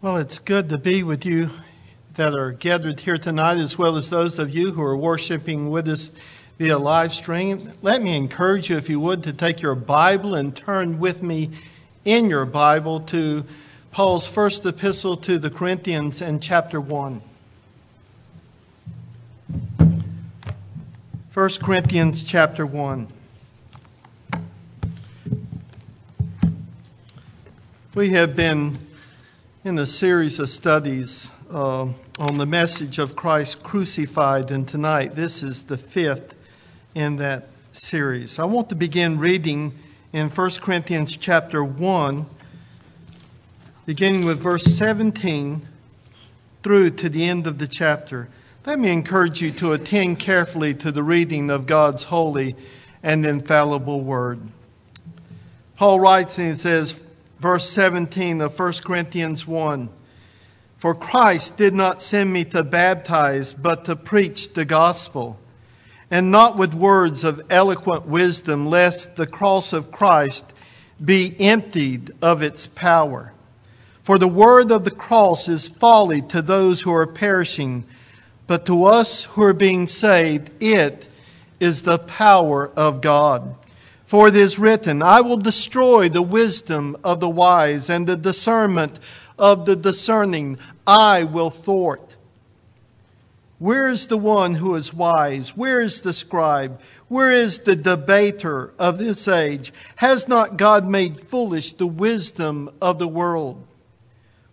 Well, it's good to be with you that are gathered here tonight, as well as those of you who are worshiping with us via live stream. Let me encourage you, if you would, to take your Bible and turn with me in your Bible to Paul's first epistle to the Corinthians and chapter 1. 1 Corinthians chapter 1. We have been in a series of studies uh, on the message of Christ crucified, and tonight this is the fifth in that series. I want to begin reading in 1 Corinthians chapter 1, beginning with verse 17 through to the end of the chapter. Let me encourage you to attend carefully to the reading of God's holy and infallible word. Paul writes and he says, verse 17 of 1 Corinthians 1. For Christ did not send me to baptize, but to preach the gospel, and not with words of eloquent wisdom, lest the cross of Christ be emptied of its power. For the word of the cross is folly to those who are perishing, but to us who are being saved, it is the power of God. For it is written, I will destroy the wisdom of the wise and the discernment of the discerning. I will thwart. Where is the one who is wise? Where is the scribe? Where is the debater of this age? Has not God made foolish the wisdom of the world?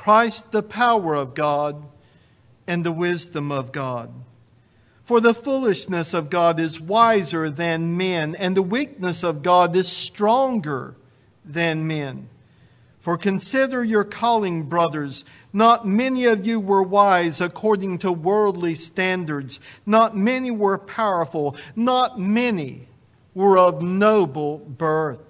Christ the power of God and the wisdom of God. For the foolishness of God is wiser than men, and the weakness of God is stronger than men. For consider your calling, brothers. Not many of you were wise according to worldly standards. Not many were powerful. Not many were of noble birth.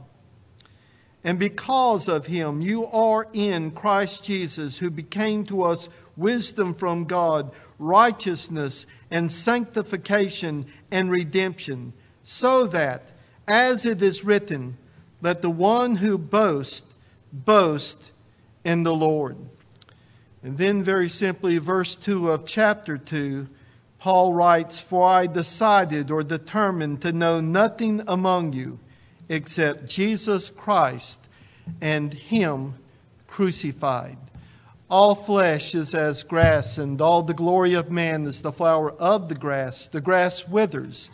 And because of him, you are in Christ Jesus, who became to us wisdom from God, righteousness and sanctification and redemption, so that, as it is written, let the one who boasts boast in the Lord. And then, very simply, verse 2 of chapter 2, Paul writes, For I decided or determined to know nothing among you except Jesus Christ and Him crucified. All flesh is as grass, and all the glory of man is the flower of the grass. The grass withers,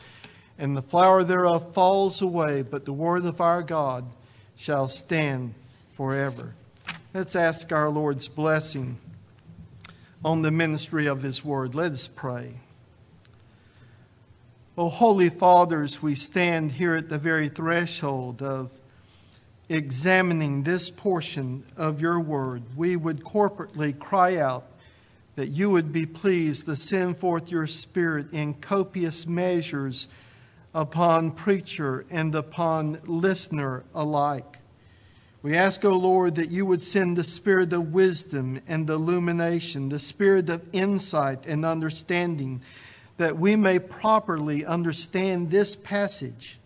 and the flower thereof falls away, but the word of our God shall stand forever. Let's ask our Lord's blessing on the ministry of His word. Let us pray. Oh, Holy Fathers, we stand here at the very threshold of examining this portion of your word. We would corporately cry out that you would be pleased to send forth your Spirit in copious measures upon preacher and upon listener alike. We ask, O Lord, that you would send the spirit of wisdom and illumination, the spirit of insight and understanding that we may properly understand this passage.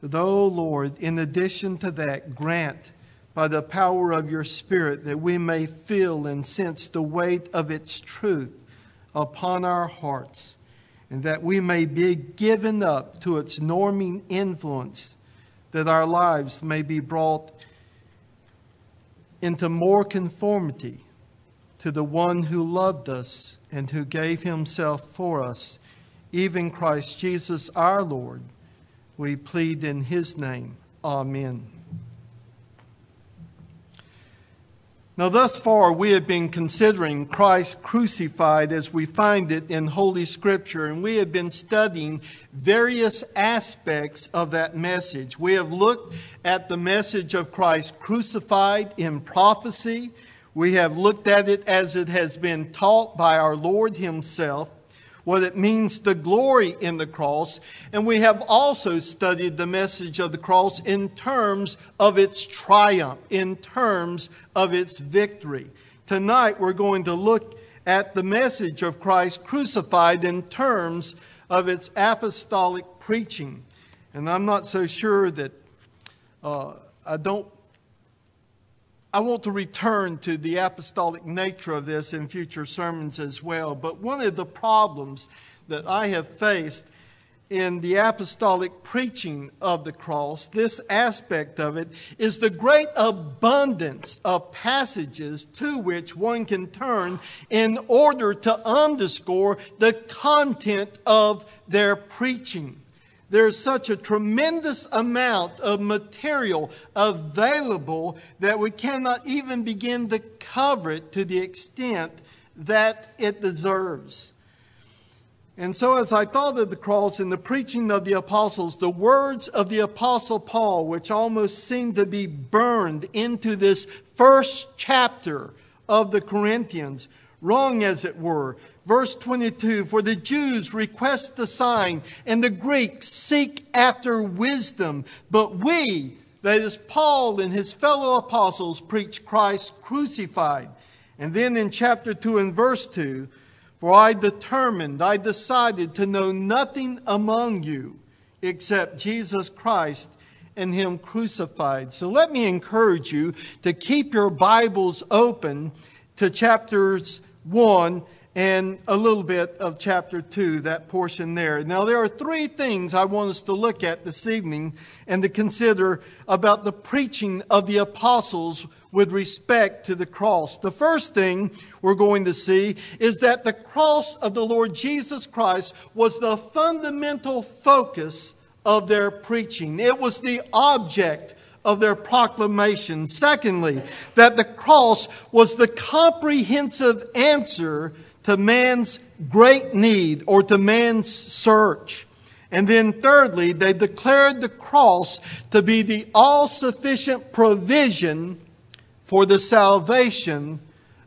But, O Lord, in addition to that, grant by the power of your Spirit that we may feel and sense the weight of its truth upon our hearts, and that we may be given up to its norming influence, that our lives may be brought into more conformity to the one who loved us and who gave himself for us, even Christ Jesus our Lord. We plead in his name. Amen. Now, thus far, we have been considering Christ crucified as we find it in Holy Scripture, and we have been studying various aspects of that message. We have looked at the message of Christ crucified in prophecy. We have looked at it as it has been taught by our Lord Himself what it means the glory in the cross. And we have also studied the message of the cross in terms of its triumph, in terms of its victory. Tonight we're going to look at the message of Christ crucified in terms of its apostolic preaching. And I'm not so sure that uh, I don't I want to return to the apostolic nature of this in future sermons as well. But one of the problems that I have faced in the apostolic preaching of the cross, this aspect of it, is the great abundance of passages to which one can turn in order to underscore the content of their preaching. There's such a tremendous amount of material available that we cannot even begin to cover it to the extent that it deserves. And so, as I thought of the cross and the preaching of the apostles, the words of the apostle Paul, which almost seemed to be burned into this first chapter of the Corinthians, wrong as it were, Verse 22 For the Jews request the sign, and the Greeks seek after wisdom. But we, that is, Paul and his fellow apostles, preach Christ crucified. And then in chapter 2 and verse 2 For I determined, I decided to know nothing among you except Jesus Christ and Him crucified. So let me encourage you to keep your Bibles open to chapters 1 and a little bit of chapter 2, that portion there. Now, there are three things I want us to look at this evening and to consider about the preaching of the apostles with respect to the cross. The first thing we're going to see is that the cross of the Lord Jesus Christ was the fundamental focus of their preaching, it was the object of their proclamation. Secondly, that the cross was the comprehensive answer to man's great need or to man's search. And then, thirdly, they declared the cross to be the all sufficient provision for the salvation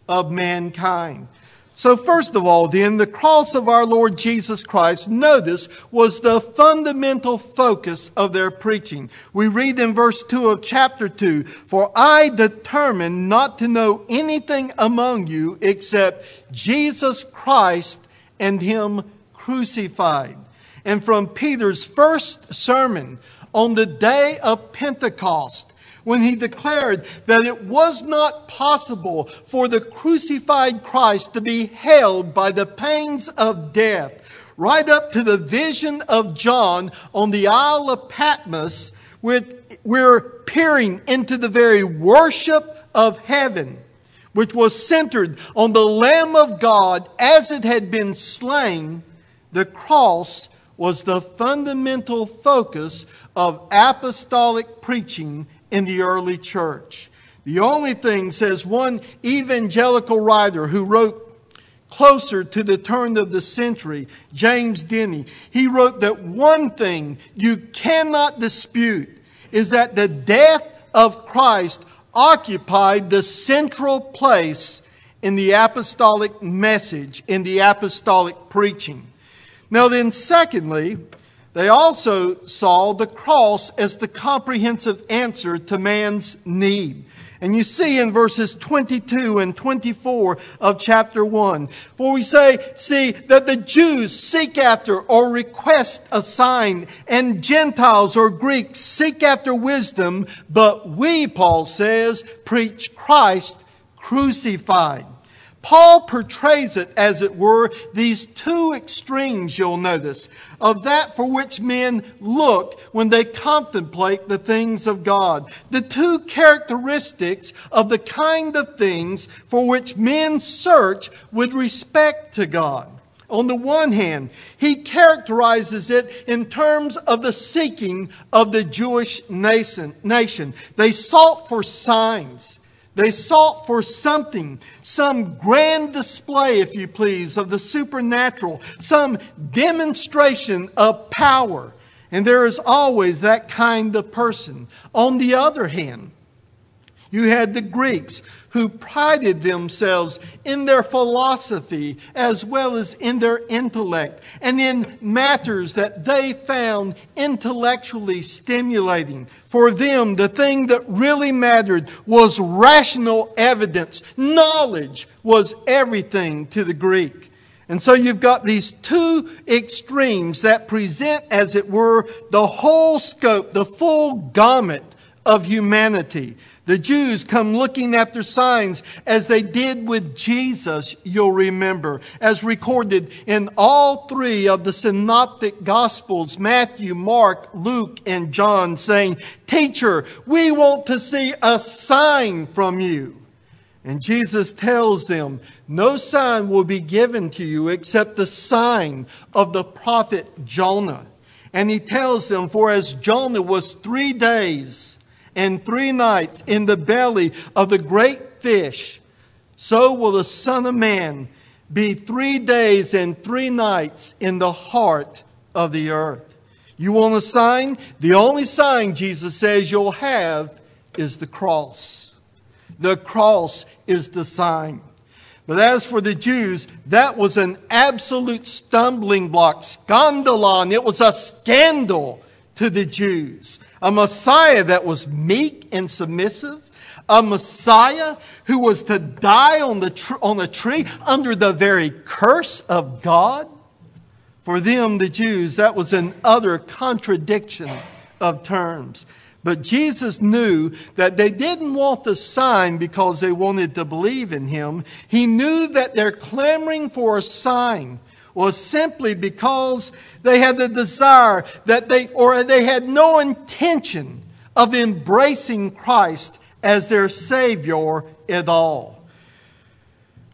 of mankind. So, first of all, then, the cross of our Lord Jesus Christ, notice, was the fundamental focus of their preaching. We read in verse 2 of chapter 2 For I determined not to know anything among you except Jesus Christ and Him crucified. And from Peter's first sermon on the day of Pentecost, when he declared that it was not possible for the crucified Christ to be held by the pains of death, right up to the vision of John on the Isle of Patmos, we're peering into the very worship of heaven, which was centered on the Lamb of God as it had been slain. The cross was the fundamental focus of apostolic preaching in the early church. The only thing, says one evangelical writer who wrote closer to the turn of the century, James Denney, he wrote that one thing you cannot dispute is that the death of Christ occupied the central place in the apostolic message, in the apostolic preaching. Now, then, secondly, they also saw the cross as the comprehensive answer to man's need. And you see in verses 22 and 24 of chapter 1. For we say, see, that the Jews seek after or request a sign, and Gentiles or Greeks seek after wisdom, but we, Paul says, preach Christ crucified. Paul portrays it, as it were, these two extremes, you'll notice, of that for which men look when they contemplate the things of God. The two characteristics of the kind of things for which men search with respect to God. On the one hand, he characterizes it in terms of the seeking of the Jewish nation. They sought for signs. They sought for something, some grand display, if you please, of the supernatural, some demonstration of power. And there is always that kind of person. On the other hand, you had the Greeks who prided themselves in their philosophy as well as in their intellect and in matters that they found intellectually stimulating. For them, the thing that really mattered was rational evidence. Knowledge was everything to the Greek. And so you've got these two extremes that present, as it were, the whole scope, the full gamut of humanity. The Jews come looking after signs as they did with Jesus, you'll remember, as recorded in all three of the synoptic gospels Matthew, Mark, Luke, and John, saying, Teacher, we want to see a sign from you. And Jesus tells them, No sign will be given to you except the sign of the prophet Jonah. And he tells them, For as Jonah was three days, and three nights in the belly of the great fish, so will the Son of Man be three days and three nights in the heart of the earth. You want a sign? The only sign Jesus says you'll have is the cross. The cross is the sign. But as for the Jews, that was an absolute stumbling block, scandalon. It was a scandal to the Jews a Messiah that was meek and submissive, a Messiah who was to die on, the tr- on a tree under the very curse of God. For them, the Jews, that was an utter contradiction of terms. But Jesus knew that they didn't want the sign because they wanted to believe in him. He knew that they're clamoring for a sign was simply because they had the desire that they, or they had no intention of embracing Christ as their Savior at all.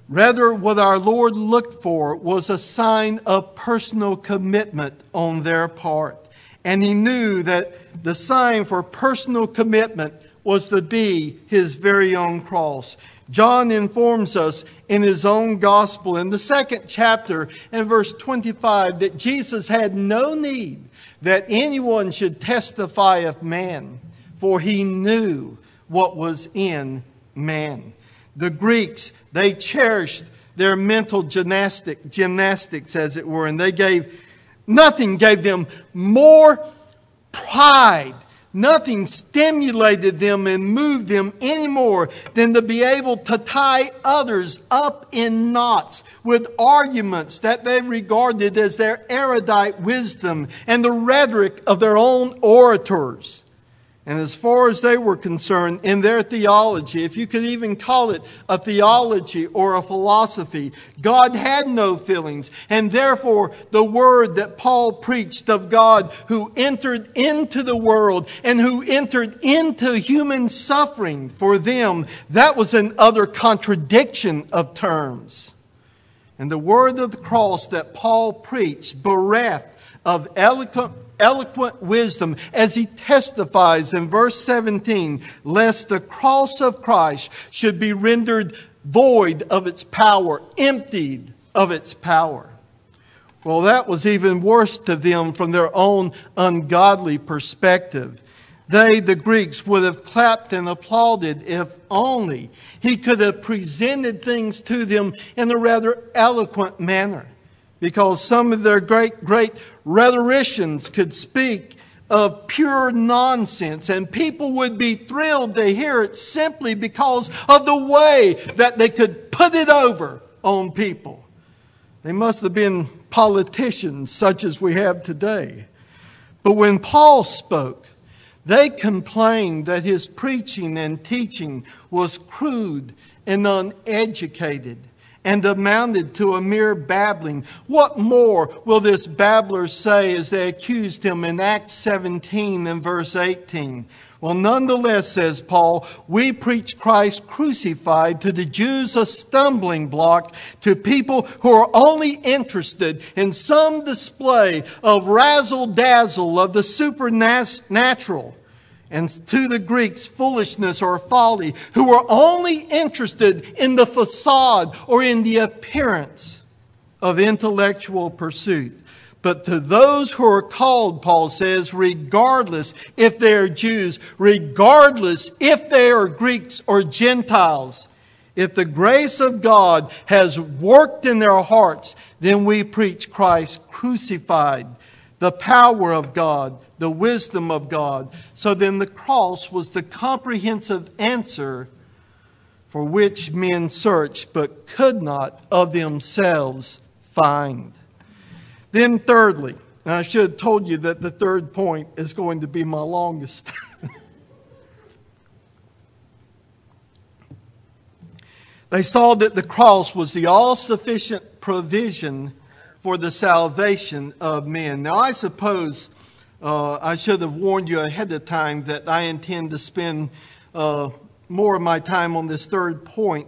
Rather, what our Lord looked for was a sign of personal commitment on their part. And he knew that the sign for personal commitment was to be his very own cross. John informs us in his own gospel in the second chapter in verse 25 that Jesus had no need that anyone should testify of man, for he knew what was in man. The Greeks, they cherished their mental gymnastic, gymnastics, as it were, and they gave, nothing gave them more pride Nothing stimulated them and moved them any more than to be able to tie others up in knots with arguments that they regarded as their erudite wisdom and the rhetoric of their own orators. And as far as they were concerned, in their theology, if you could even call it a theology or a philosophy, God had no feelings. And therefore, the word that Paul preached of God who entered into the world and who entered into human suffering for them, that was an utter contradiction of terms. And the word of the cross that Paul preached, bereft of eloquent eloquent wisdom as he testifies in verse 17, lest the cross of Christ should be rendered void of its power, emptied of its power. Well, that was even worse to them from their own ungodly perspective. They, the Greeks, would have clapped and applauded if only he could have presented things to them in a rather eloquent manner because some of their great, great rhetoricians could speak of pure nonsense, and people would be thrilled to hear it simply because of the way that they could put it over on people. They must have been politicians such as we have today. But when Paul spoke, they complained that his preaching and teaching was crude and uneducated and amounted to a mere babbling. What more will this babbler say as they accused him in Acts 17 and verse 18? Well, nonetheless, says Paul, we preach Christ crucified to the Jews a stumbling block, to people who are only interested in some display of razzle dazzle of the supernatural and to the Greeks, foolishness or folly, who were only interested in the facade or in the appearance of intellectual pursuit. But to those who are called, Paul says, regardless if they are Jews, regardless if they are Greeks or Gentiles, if the grace of God has worked in their hearts, then we preach Christ crucified, the power of God, the wisdom of God. So then the cross was the comprehensive answer for which men searched but could not of themselves find. Then, thirdly, and I should have told you that the third point is going to be my longest. they saw that the cross was the all sufficient provision for the salvation of men. Now, I suppose uh, I should have warned you ahead of time that I intend to spend uh, more of my time on this third point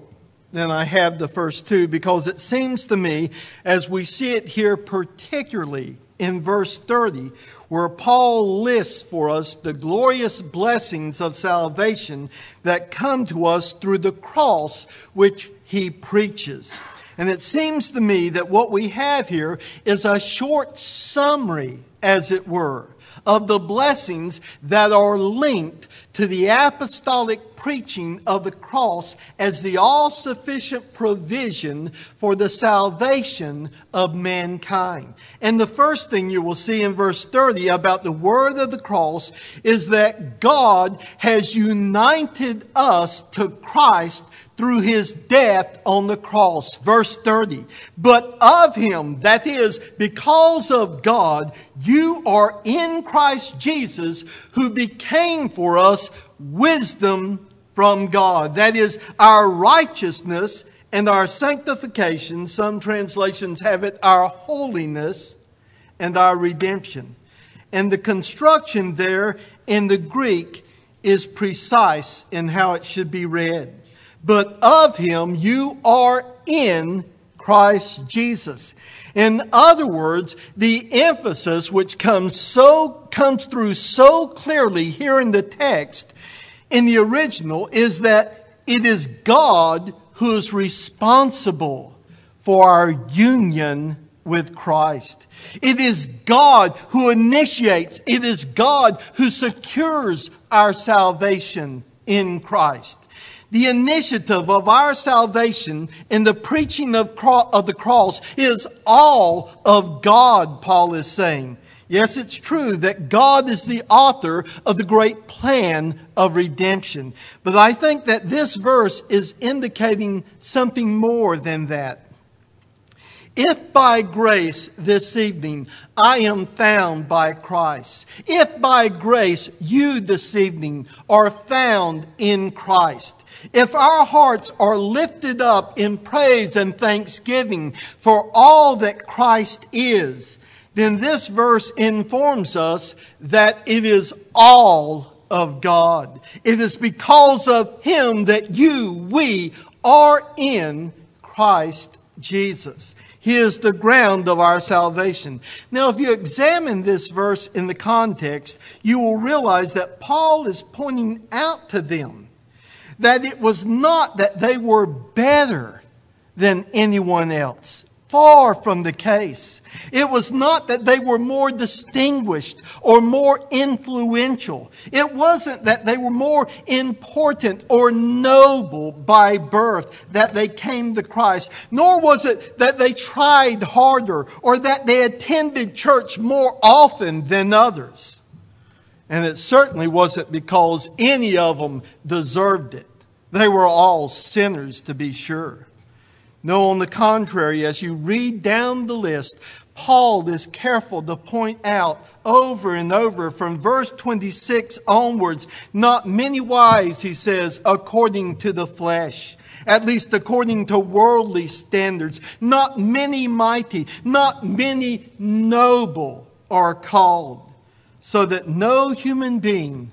than I have the first two because it seems to me, as we see it here, particularly in verse 30, where Paul lists for us the glorious blessings of salvation that come to us through the cross which he preaches. And it seems to me that what we have here is a short summary, as it were, of the blessings that are linked to the apostolic preaching of the cross as the all sufficient provision for the salvation of mankind. And the first thing you will see in verse 30 about the word of the cross is that God has united us to Christ through his death on the cross. Verse 30. But of him, that is, because of God, you are in Christ Jesus, who became for us wisdom from God. That is, our righteousness and our sanctification. Some translations have it, our holiness and our redemption. And the construction there in the Greek is precise in how it should be read but of him you are in Christ Jesus. In other words, the emphasis which comes so comes through so clearly here in the text in the original is that it is God who is responsible for our union with Christ. It is God who initiates, it is God who secures our salvation in Christ. The initiative of our salvation in the preaching of, cro- of the cross is all of God, Paul is saying. Yes, it's true that God is the author of the great plan of redemption. But I think that this verse is indicating something more than that. If by grace this evening I am found by Christ, if by grace you this evening are found in Christ, if our hearts are lifted up in praise and thanksgiving for all that Christ is, then this verse informs us that it is all of God. It is because of Him that you, we, are in Christ Jesus. He is the ground of our salvation. Now, if you examine this verse in the context, you will realize that Paul is pointing out to them that it was not that they were better than anyone else. Far from the case. It was not that they were more distinguished or more influential. It wasn't that they were more important or noble by birth that they came to Christ. Nor was it that they tried harder or that they attended church more often than others. And it certainly wasn't because any of them deserved it. They were all sinners, to be sure. No, on the contrary, as you read down the list, Paul is careful to point out over and over from verse 26 onwards, not many wise, he says, according to the flesh. at least according to worldly standards. Not many mighty, not many noble are called, so that no human being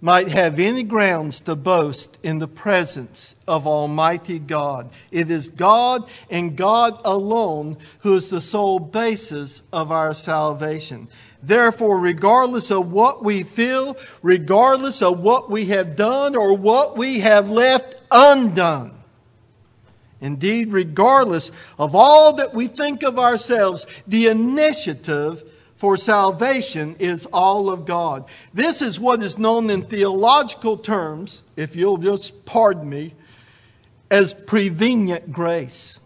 might have any grounds to boast in the presence of Almighty God. It is God and God alone who is the sole basis of our salvation. Therefore, regardless of what we feel, regardless of what we have done or what we have left undone, indeed, regardless of all that we think of ourselves, the initiative for salvation is all of God. This is what is known in theological terms, if you'll just pardon me, as prevenient grace.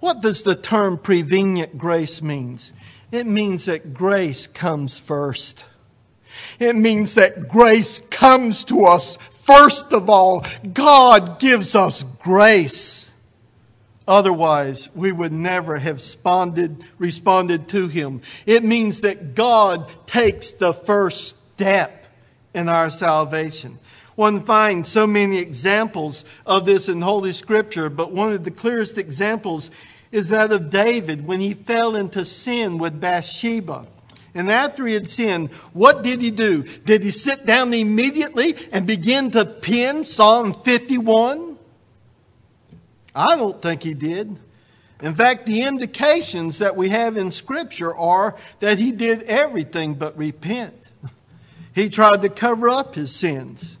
What does the term prevenient grace means? It means that grace comes first. It means that grace comes to us first of all. God gives us grace. Otherwise, we would never have responded, responded to him. It means that God takes the first step in our salvation. One finds so many examples of this in Holy Scripture, but one of the clearest examples is that of David when he fell into sin with Bathsheba. And after he had sinned, what did he do? Did he sit down immediately and begin to pen Psalm 51? I don't think he did. In fact, the indications that we have in Scripture are that he did everything but repent. He tried to cover up his sins.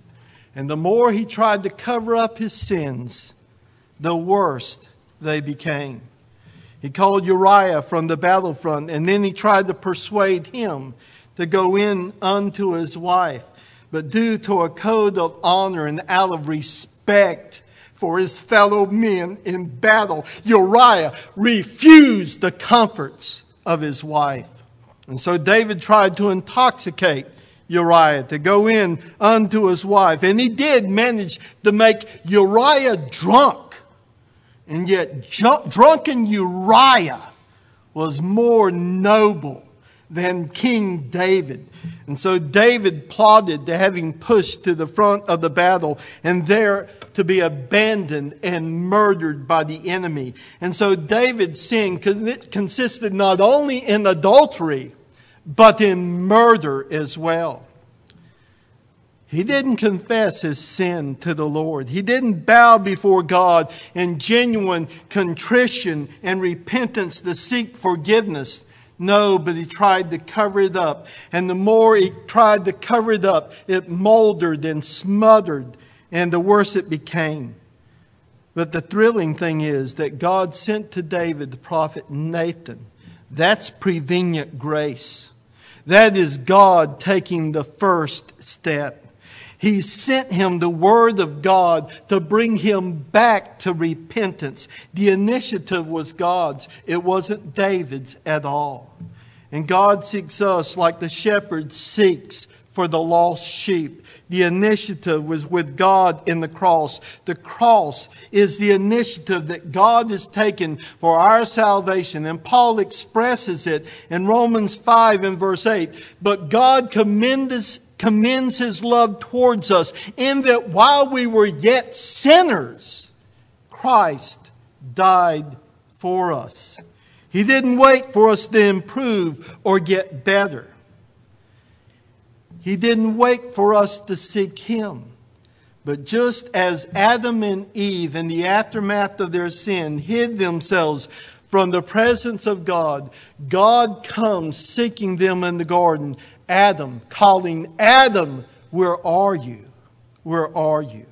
And the more he tried to cover up his sins, the worse they became. He called Uriah from the battlefront, and then he tried to persuade him to go in unto his wife. But due to a code of honor and out of respect, for his fellow men in battle. Uriah refused the comforts of his wife. And so David tried to intoxicate Uriah to go in unto his wife. And he did manage to make Uriah drunk. And yet, drunken Uriah was more noble than King David. And so David plotted to have him pushed to the front of the battle and there to be abandoned and murdered by the enemy. And so David's sin consisted not only in adultery, but in murder as well. He didn't confess his sin to the Lord. He didn't bow before God in genuine contrition and repentance to seek forgiveness. No, but he tried to cover it up. And the more he tried to cover it up, it moldered and smothered, and the worse it became. But the thrilling thing is that God sent to David the prophet Nathan. That's prevenient grace. That is God taking the first step. He sent him the word of God to bring him back to repentance. The initiative was God's, it wasn't David's at all. And God seeks us like the shepherd seeks for the lost sheep. The initiative was with God in the cross. The cross is the initiative that God has taken for our salvation. And Paul expresses it in Romans 5 and verse 8. But God commends commends his love towards us in that while we were yet sinners, Christ died for us. He didn't wait for us to improve or get better. He didn't wait for us to seek Him. But just as Adam and Eve, in the aftermath of their sin, hid themselves from the presence of God, God comes seeking them in the garden Adam, calling Adam, Where are you? Where are you?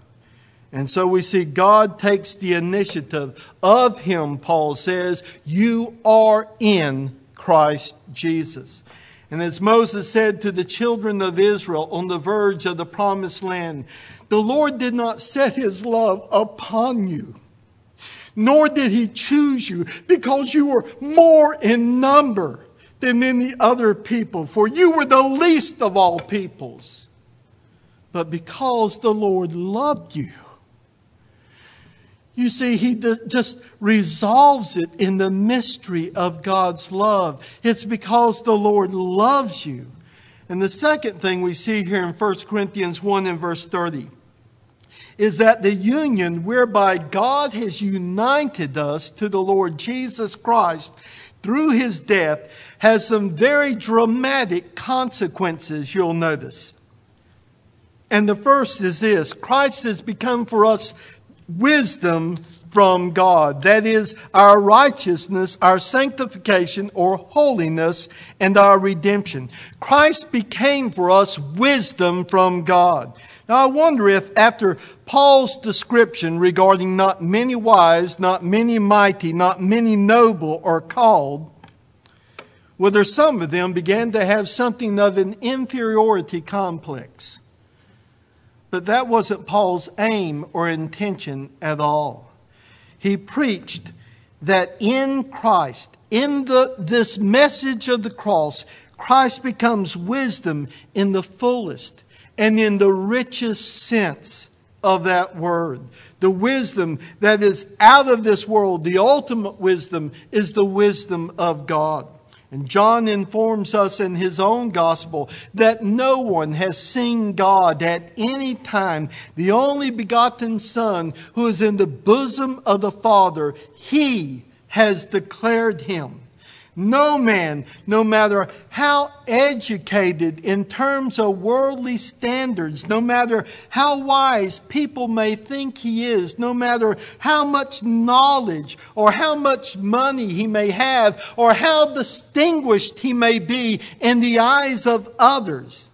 And so we see God takes the initiative of him, Paul says, You are in Christ Jesus. And as Moses said to the children of Israel on the verge of the promised land, the Lord did not set his love upon you, nor did he choose you because you were more in number than any other people, for you were the least of all peoples. But because the Lord loved you, you see, he just resolves it in the mystery of God's love. It's because the Lord loves you. And the second thing we see here in 1 Corinthians 1 and verse 30 is that the union whereby God has united us to the Lord Jesus Christ through his death has some very dramatic consequences, you'll notice. And the first is this Christ has become for us wisdom from God. That is, our righteousness, our sanctification or holiness, and our redemption. Christ became for us wisdom from God. Now, I wonder if after Paul's description regarding not many wise, not many mighty, not many noble are called, whether some of them began to have something of an inferiority complex. But that wasn't Paul's aim or intention at all. He preached that in Christ, in the, this message of the cross, Christ becomes wisdom in the fullest and in the richest sense of that word. The wisdom that is out of this world, the ultimate wisdom, is the wisdom of God. And John informs us in his own gospel that no one has seen God at any time. The only begotten Son who is in the bosom of the Father, he has declared him. No man, no matter how educated in terms of worldly standards, no matter how wise people may think he is, no matter how much knowledge or how much money he may have, or how distinguished he may be in the eyes of others,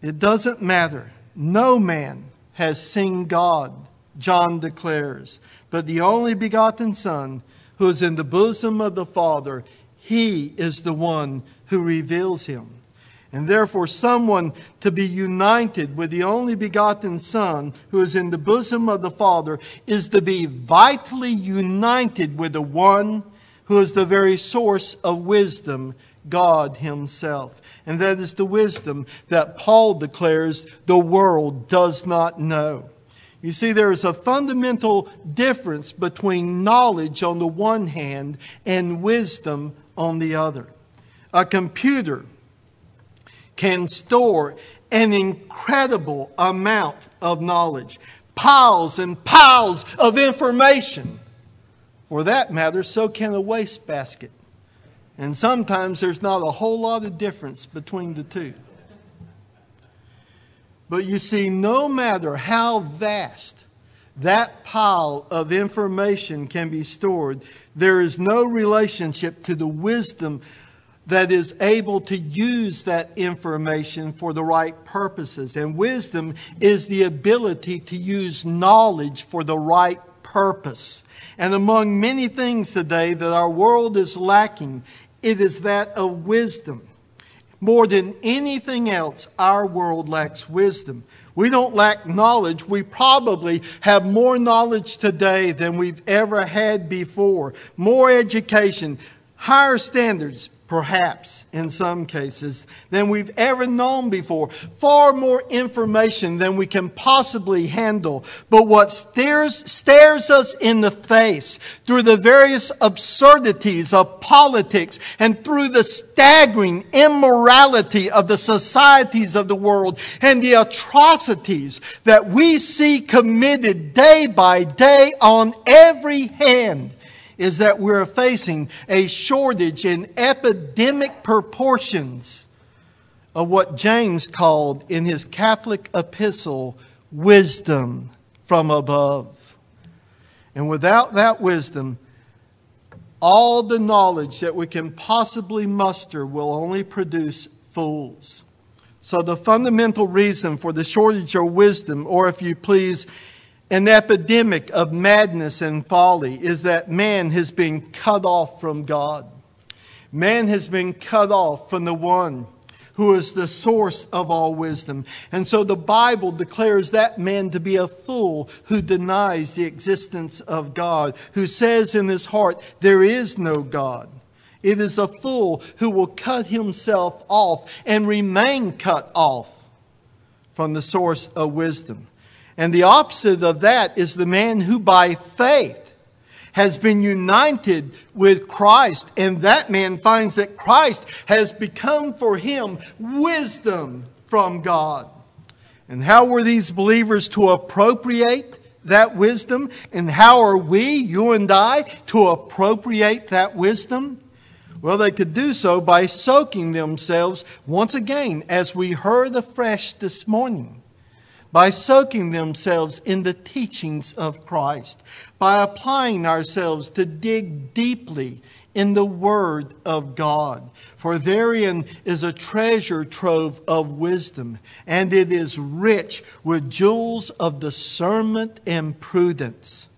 it doesn't matter. No man has seen God, John declares, but the only begotten Son who is in the bosom of the Father, he is the one who reveals him. And therefore, someone to be united with the only begotten Son who is in the bosom of the Father is to be vitally united with the one who is the very source of wisdom, God Himself. And that is the wisdom that Paul declares the world does not know. You see, there is a fundamental difference between knowledge on the one hand and wisdom on the other. A computer can store an incredible amount of knowledge, piles and piles of information. For that matter, so can a wastebasket. And sometimes there's not a whole lot of difference between the two. But you see, no matter how vast that pile of information can be stored, there is no relationship to the wisdom that is able to use that information for the right purposes. And wisdom is the ability to use knowledge for the right purpose. And among many things today that our world is lacking, it is that of wisdom. More than anything else, our world lacks wisdom. We don't lack knowledge. We probably have more knowledge today than we've ever had before. More education, higher standards, perhaps in some cases, than we've ever known before. Far more information than we can possibly handle. But what stares, stares us in the face through the various absurdities of politics and through the staggering immorality of the societies of the world and the atrocities that we see committed day by day on every hand is that we're facing a shortage in epidemic proportions of what James called in his Catholic epistle wisdom from above. And without that wisdom, all the knowledge that we can possibly muster will only produce fools. So, the fundamental reason for the shortage of wisdom, or if you please, an epidemic of madness and folly is that man has been cut off from God. Man has been cut off from the one who is the source of all wisdom. And so the Bible declares that man to be a fool who denies the existence of God, who says in his heart, There is no God. It is a fool who will cut himself off and remain cut off from the source of wisdom. And the opposite of that is the man who by faith has been united with Christ. And that man finds that Christ has become for him wisdom from God. And how were these believers to appropriate that wisdom? And how are we, you and I, to appropriate that wisdom? Well, they could do so by soaking themselves, once again, as we heard afresh this morning, by soaking themselves in the teachings of Christ, by applying ourselves to dig deeply in the Word of God. For therein is a treasure trove of wisdom, and it is rich with jewels of discernment and prudence.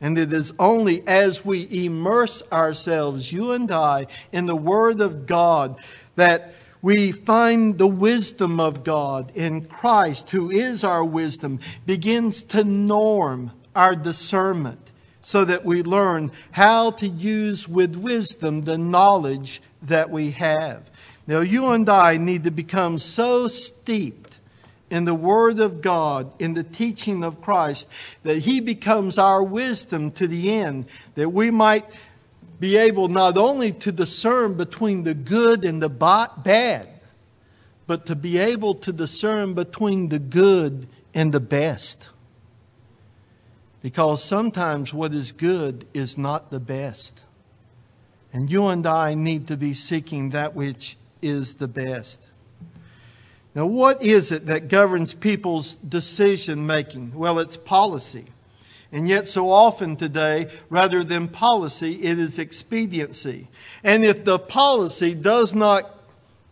And it is only as we immerse ourselves, you and I, in the Word of God, that we find the wisdom of God in Christ, who is our wisdom, begins to norm our discernment so that we learn how to use with wisdom the knowledge that we have. Now, you and I need to become so steeped in the Word of God, in the teaching of Christ, that He becomes our wisdom to the end, that we might be able not only to discern between the good and the bad, but to be able to discern between the good and the best. Because sometimes what is good is not the best. And you and I need to be seeking that which is the best. Now, what is it that governs people's decision making? Well, it's policy. And yet, so often today, rather than policy, it is expediency. And if the policy does not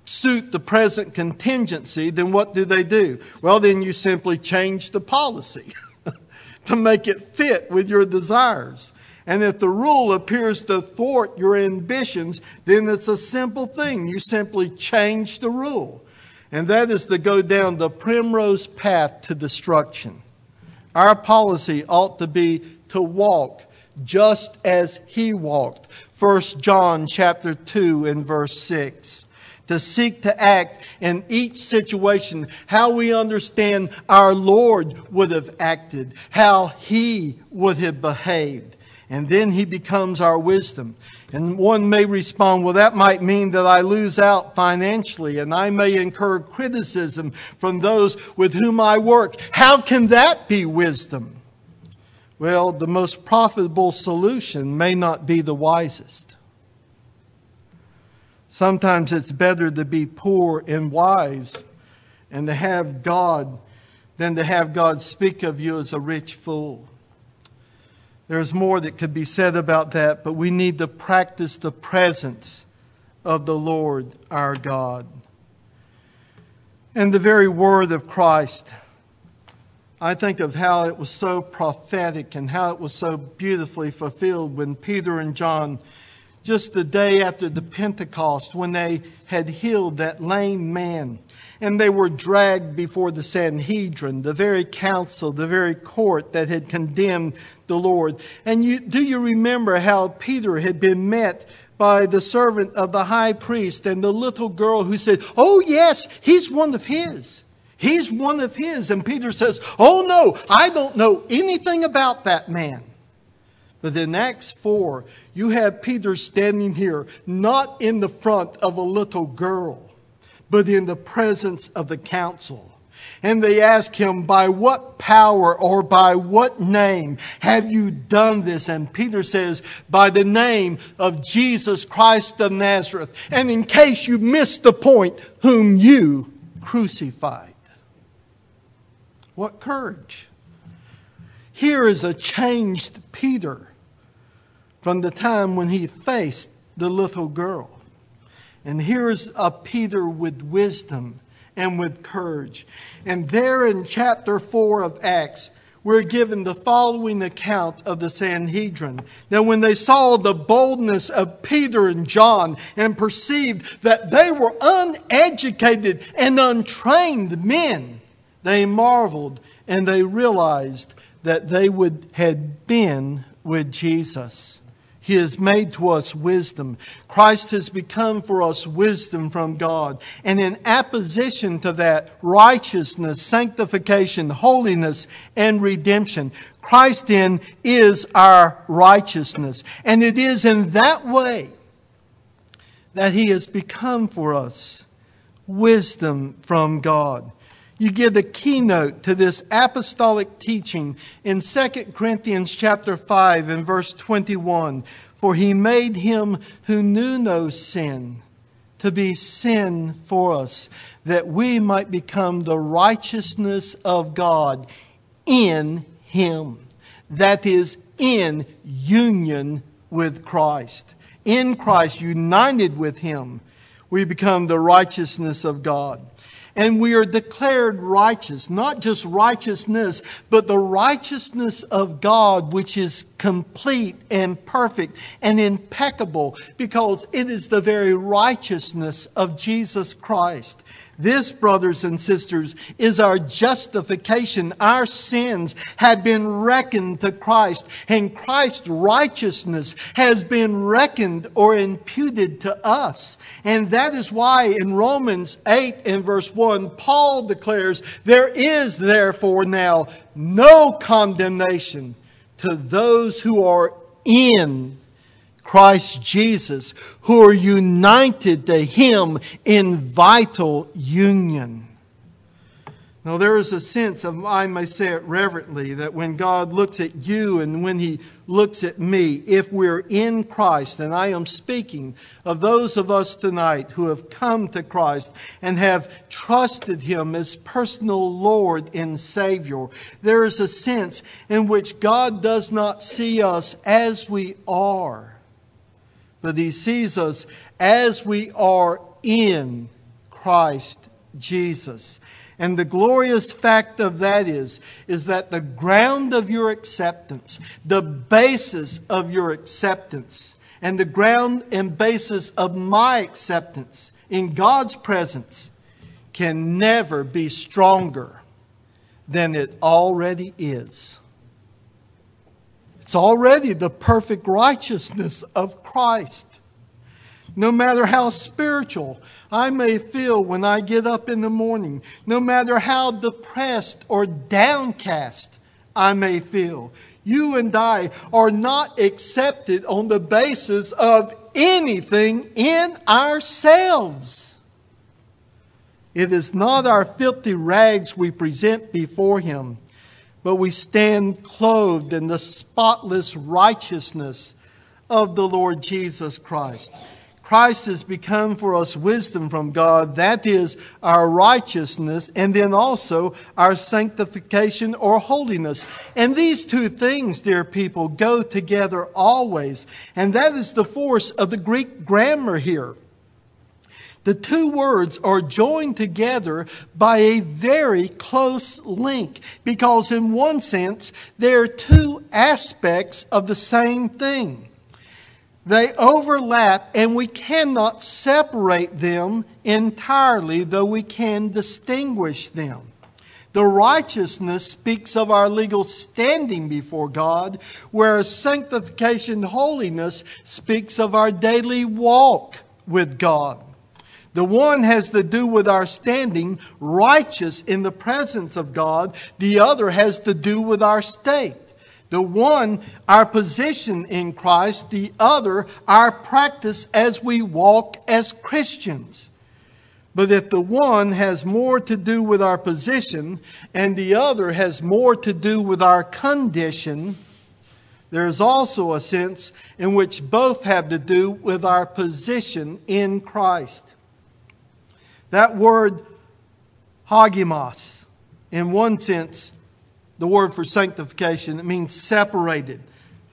suit the present contingency, then what do they do? Well, then you simply change the policy to make it fit with your desires. And if the rule appears to thwart your ambitions, then it's a simple thing. You simply change the rule. And that is to go down the primrose path to destruction. Our policy ought to be to walk just as he walked. 1 John chapter 2 and verse 6 to seek to act in each situation how we understand our Lord would have acted, how He would have behaved. And then He becomes our wisdom. And one may respond, well, that might mean that I lose out financially and I may incur criticism from those with whom I work. How can that be wisdom? Well, the most profitable solution may not be the wisest. Sometimes it's better to be poor and wise and to have God than to have God speak of you as a rich fool. There's more that could be said about that, but we need to practice the presence of the Lord our God. And the very word of Christ, I think of how it was so prophetic and how it was so beautifully fulfilled when Peter and John just the day after the Pentecost when they had healed that lame man. And they were dragged before the Sanhedrin, the very council, the very court that had condemned the Lord. And you, do you remember how Peter had been met by the servant of the high priest and the little girl who said, Oh, yes, he's one of his. He's one of his. And Peter says, Oh, no, I don't know anything about that man. But in Acts 4, you have Peter standing here, not in the front of a little girl, but in the presence of the council. And they ask him, By what power or by what name have you done this? And Peter says, By the name of Jesus Christ of Nazareth. And in case you missed the point, whom you crucified. What courage! Here is a changed Peter from the time when he faced the little girl. And here's a Peter with wisdom and with courage. And there in chapter 4 of Acts, we're given the following account of the Sanhedrin. Now, when they saw the boldness of Peter and John and perceived that they were uneducated and untrained men, they marveled and they realized that they would had been with Jesus. He has made to us wisdom. Christ has become for us wisdom from God. And in apposition to that, righteousness, sanctification, holiness, and redemption. Christ then is our righteousness. And it is in that way that He has become for us wisdom from God. You give the keynote to this apostolic teaching in 2 Corinthians chapter 5 and verse 21. For he made him who knew no sin to be sin for us, that we might become the righteousness of God in him. That is, in union with Christ. In Christ, united with him, we become the righteousness of God and we are declared righteous. Not just righteousness, but the righteousness of God, which is complete and perfect and impeccable, because it is the very righteousness of Jesus Christ. This, brothers and sisters, is our justification. Our sins have been reckoned to Christ, and Christ's righteousness has been reckoned or imputed to us. And that is why in Romans 8 and verse 1, Paul declares, There is therefore now no condemnation to those who are in Christ Jesus, who are united to Him in vital union. Now, there is a sense of, I may say it reverently, that when God looks at you and when He looks at me, if we're in Christ, and I am speaking of those of us tonight who have come to Christ and have trusted Him as personal Lord and Savior, there is a sense in which God does not see us as we are but he sees us as we are in Christ Jesus. And the glorious fact of that is, is that the ground of your acceptance, the basis of your acceptance, and the ground and basis of my acceptance in God's presence can never be stronger than it already is. It's already the perfect righteousness of Christ. No matter how spiritual I may feel when I get up in the morning, no matter how depressed or downcast I may feel, you and I are not accepted on the basis of anything in ourselves. It is not our filthy rags we present before Him but we stand clothed in the spotless righteousness of the Lord Jesus Christ. Christ has become for us wisdom from God. That is our righteousness and then also our sanctification or holiness. And these two things, dear people, go together always. And that is the force of the Greek grammar here. The two words are joined together by a very close link because, in one sense, they're two aspects of the same thing. They overlap and we cannot separate them entirely, though we can distinguish them. The righteousness speaks of our legal standing before God, whereas sanctification, holiness, speaks of our daily walk with God. The one has to do with our standing righteous in the presence of God. The other has to do with our state. The one, our position in Christ. The other, our practice as we walk as Christians. But if the one has more to do with our position and the other has more to do with our condition, there is also a sense in which both have to do with our position in Christ. That word hagios, in one sense, the word for sanctification, it means separated,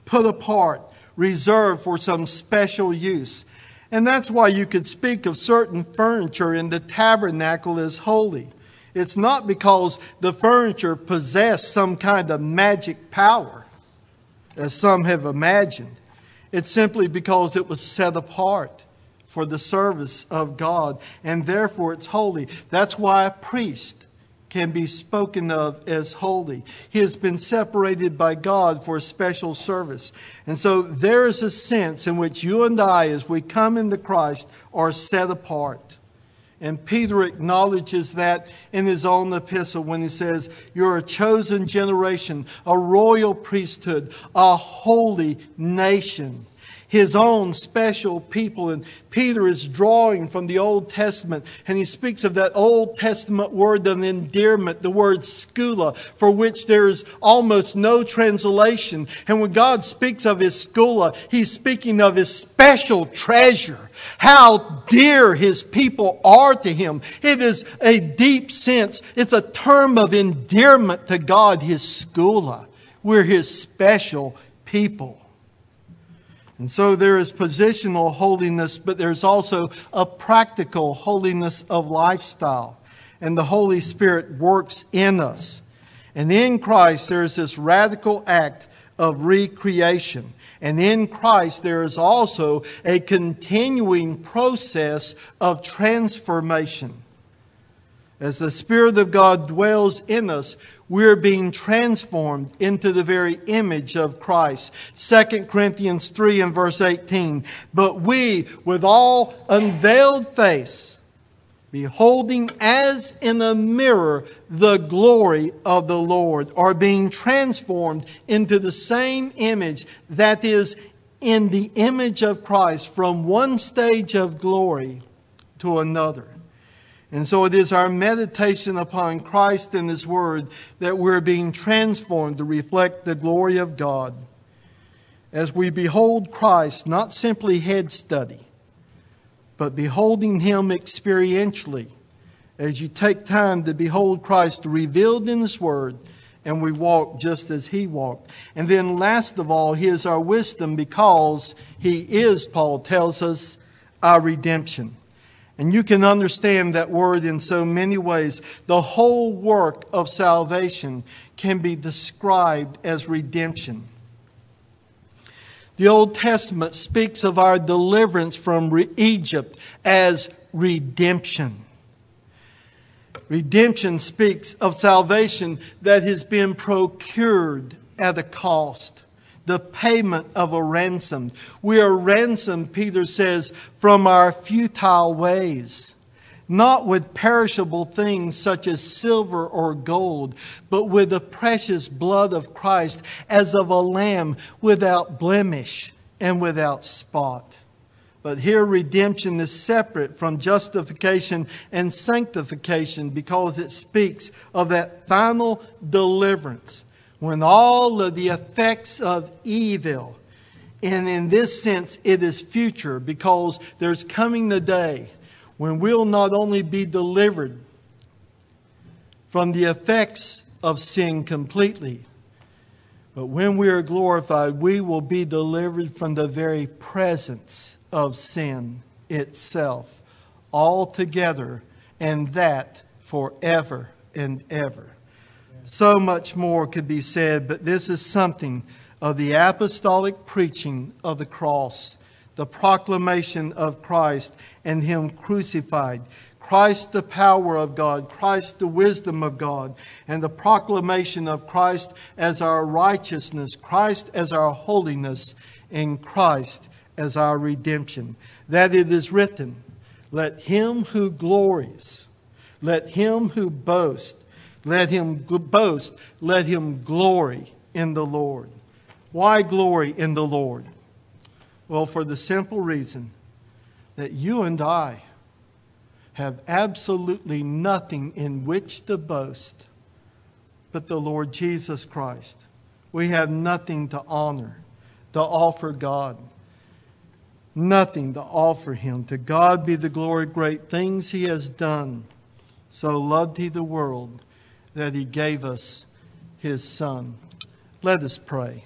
put apart, reserved for some special use. And that's why you could speak of certain furniture in the tabernacle as holy. It's not because the furniture possessed some kind of magic power, as some have imagined. It's simply because it was set apart for the service of God, and therefore it's holy. That's why a priest can be spoken of as holy. He has been separated by God for a special service. And so there is a sense in which you and I, as we come into Christ, are set apart. And Peter acknowledges that in his own epistle when he says, You're a chosen generation, a royal priesthood, a holy nation his own special people. And Peter is drawing from the Old Testament, and he speaks of that Old Testament word of endearment, the word segullah, for which there is almost no translation. And when God speaks of his segullah, he's speaking of his special treasure, how dear his people are to him. It is a deep sense, it's a term of endearment to God, his segullah. We're his special people. And so there is positional holiness, but there's also a practical holiness of lifestyle. And the Holy Spirit works in us. And in Christ, there is this radical act of recreation. And in Christ, there is also a continuing process of transformation. As the Spirit of God dwells in us, we're being transformed into the very image of Christ. 2 Corinthians 3 and verse 18. But we, with all unveiled face, beholding as in a mirror the glory of the Lord, are being transformed into the same image that is in the image of Christ from one stage of glory to another. And so it is our meditation upon Christ and His Word that we're being transformed to reflect the glory of God. As we behold Christ, not simply head study, but beholding Him experientially, as you take time to behold Christ revealed in His Word, and we walk just as He walked. And then, last of all, He is our wisdom because He is, Paul tells us, our redemption. And you can understand that word in so many ways. The whole work of salvation can be described as redemption. The Old Testament speaks of our deliverance from Egypt as redemption. Redemption speaks of salvation that has been procured at a cost the payment of a ransom. We are ransomed, Peter says, from our futile ways, not with perishable things such as silver or gold, but with the precious blood of Christ as of a lamb without blemish and without spot. But here, redemption is separate from justification and sanctification because it speaks of that final deliverance when all of the effects of evil, and in this sense, it is future because there's coming the day when we'll not only be delivered from the effects of sin completely, but when we are glorified, we will be delivered from the very presence of sin itself altogether, and that forever and ever. So much more could be said, but this is something of the apostolic preaching of the cross, the proclamation of Christ and Him crucified. Christ, the power of God, Christ, the wisdom of God, and the proclamation of Christ as our righteousness, Christ as our holiness, and Christ as our redemption. That it is written, Let him who glories, let him who boasts, let him boast. Let him glory in the Lord. Why glory in the Lord? Well, for the simple reason that you and I have absolutely nothing in which to boast but the Lord Jesus Christ. We have nothing to honor, to offer God. Nothing to offer him. To God be the glory, great things he has done. So loved he the world that he gave us his son. Let us pray.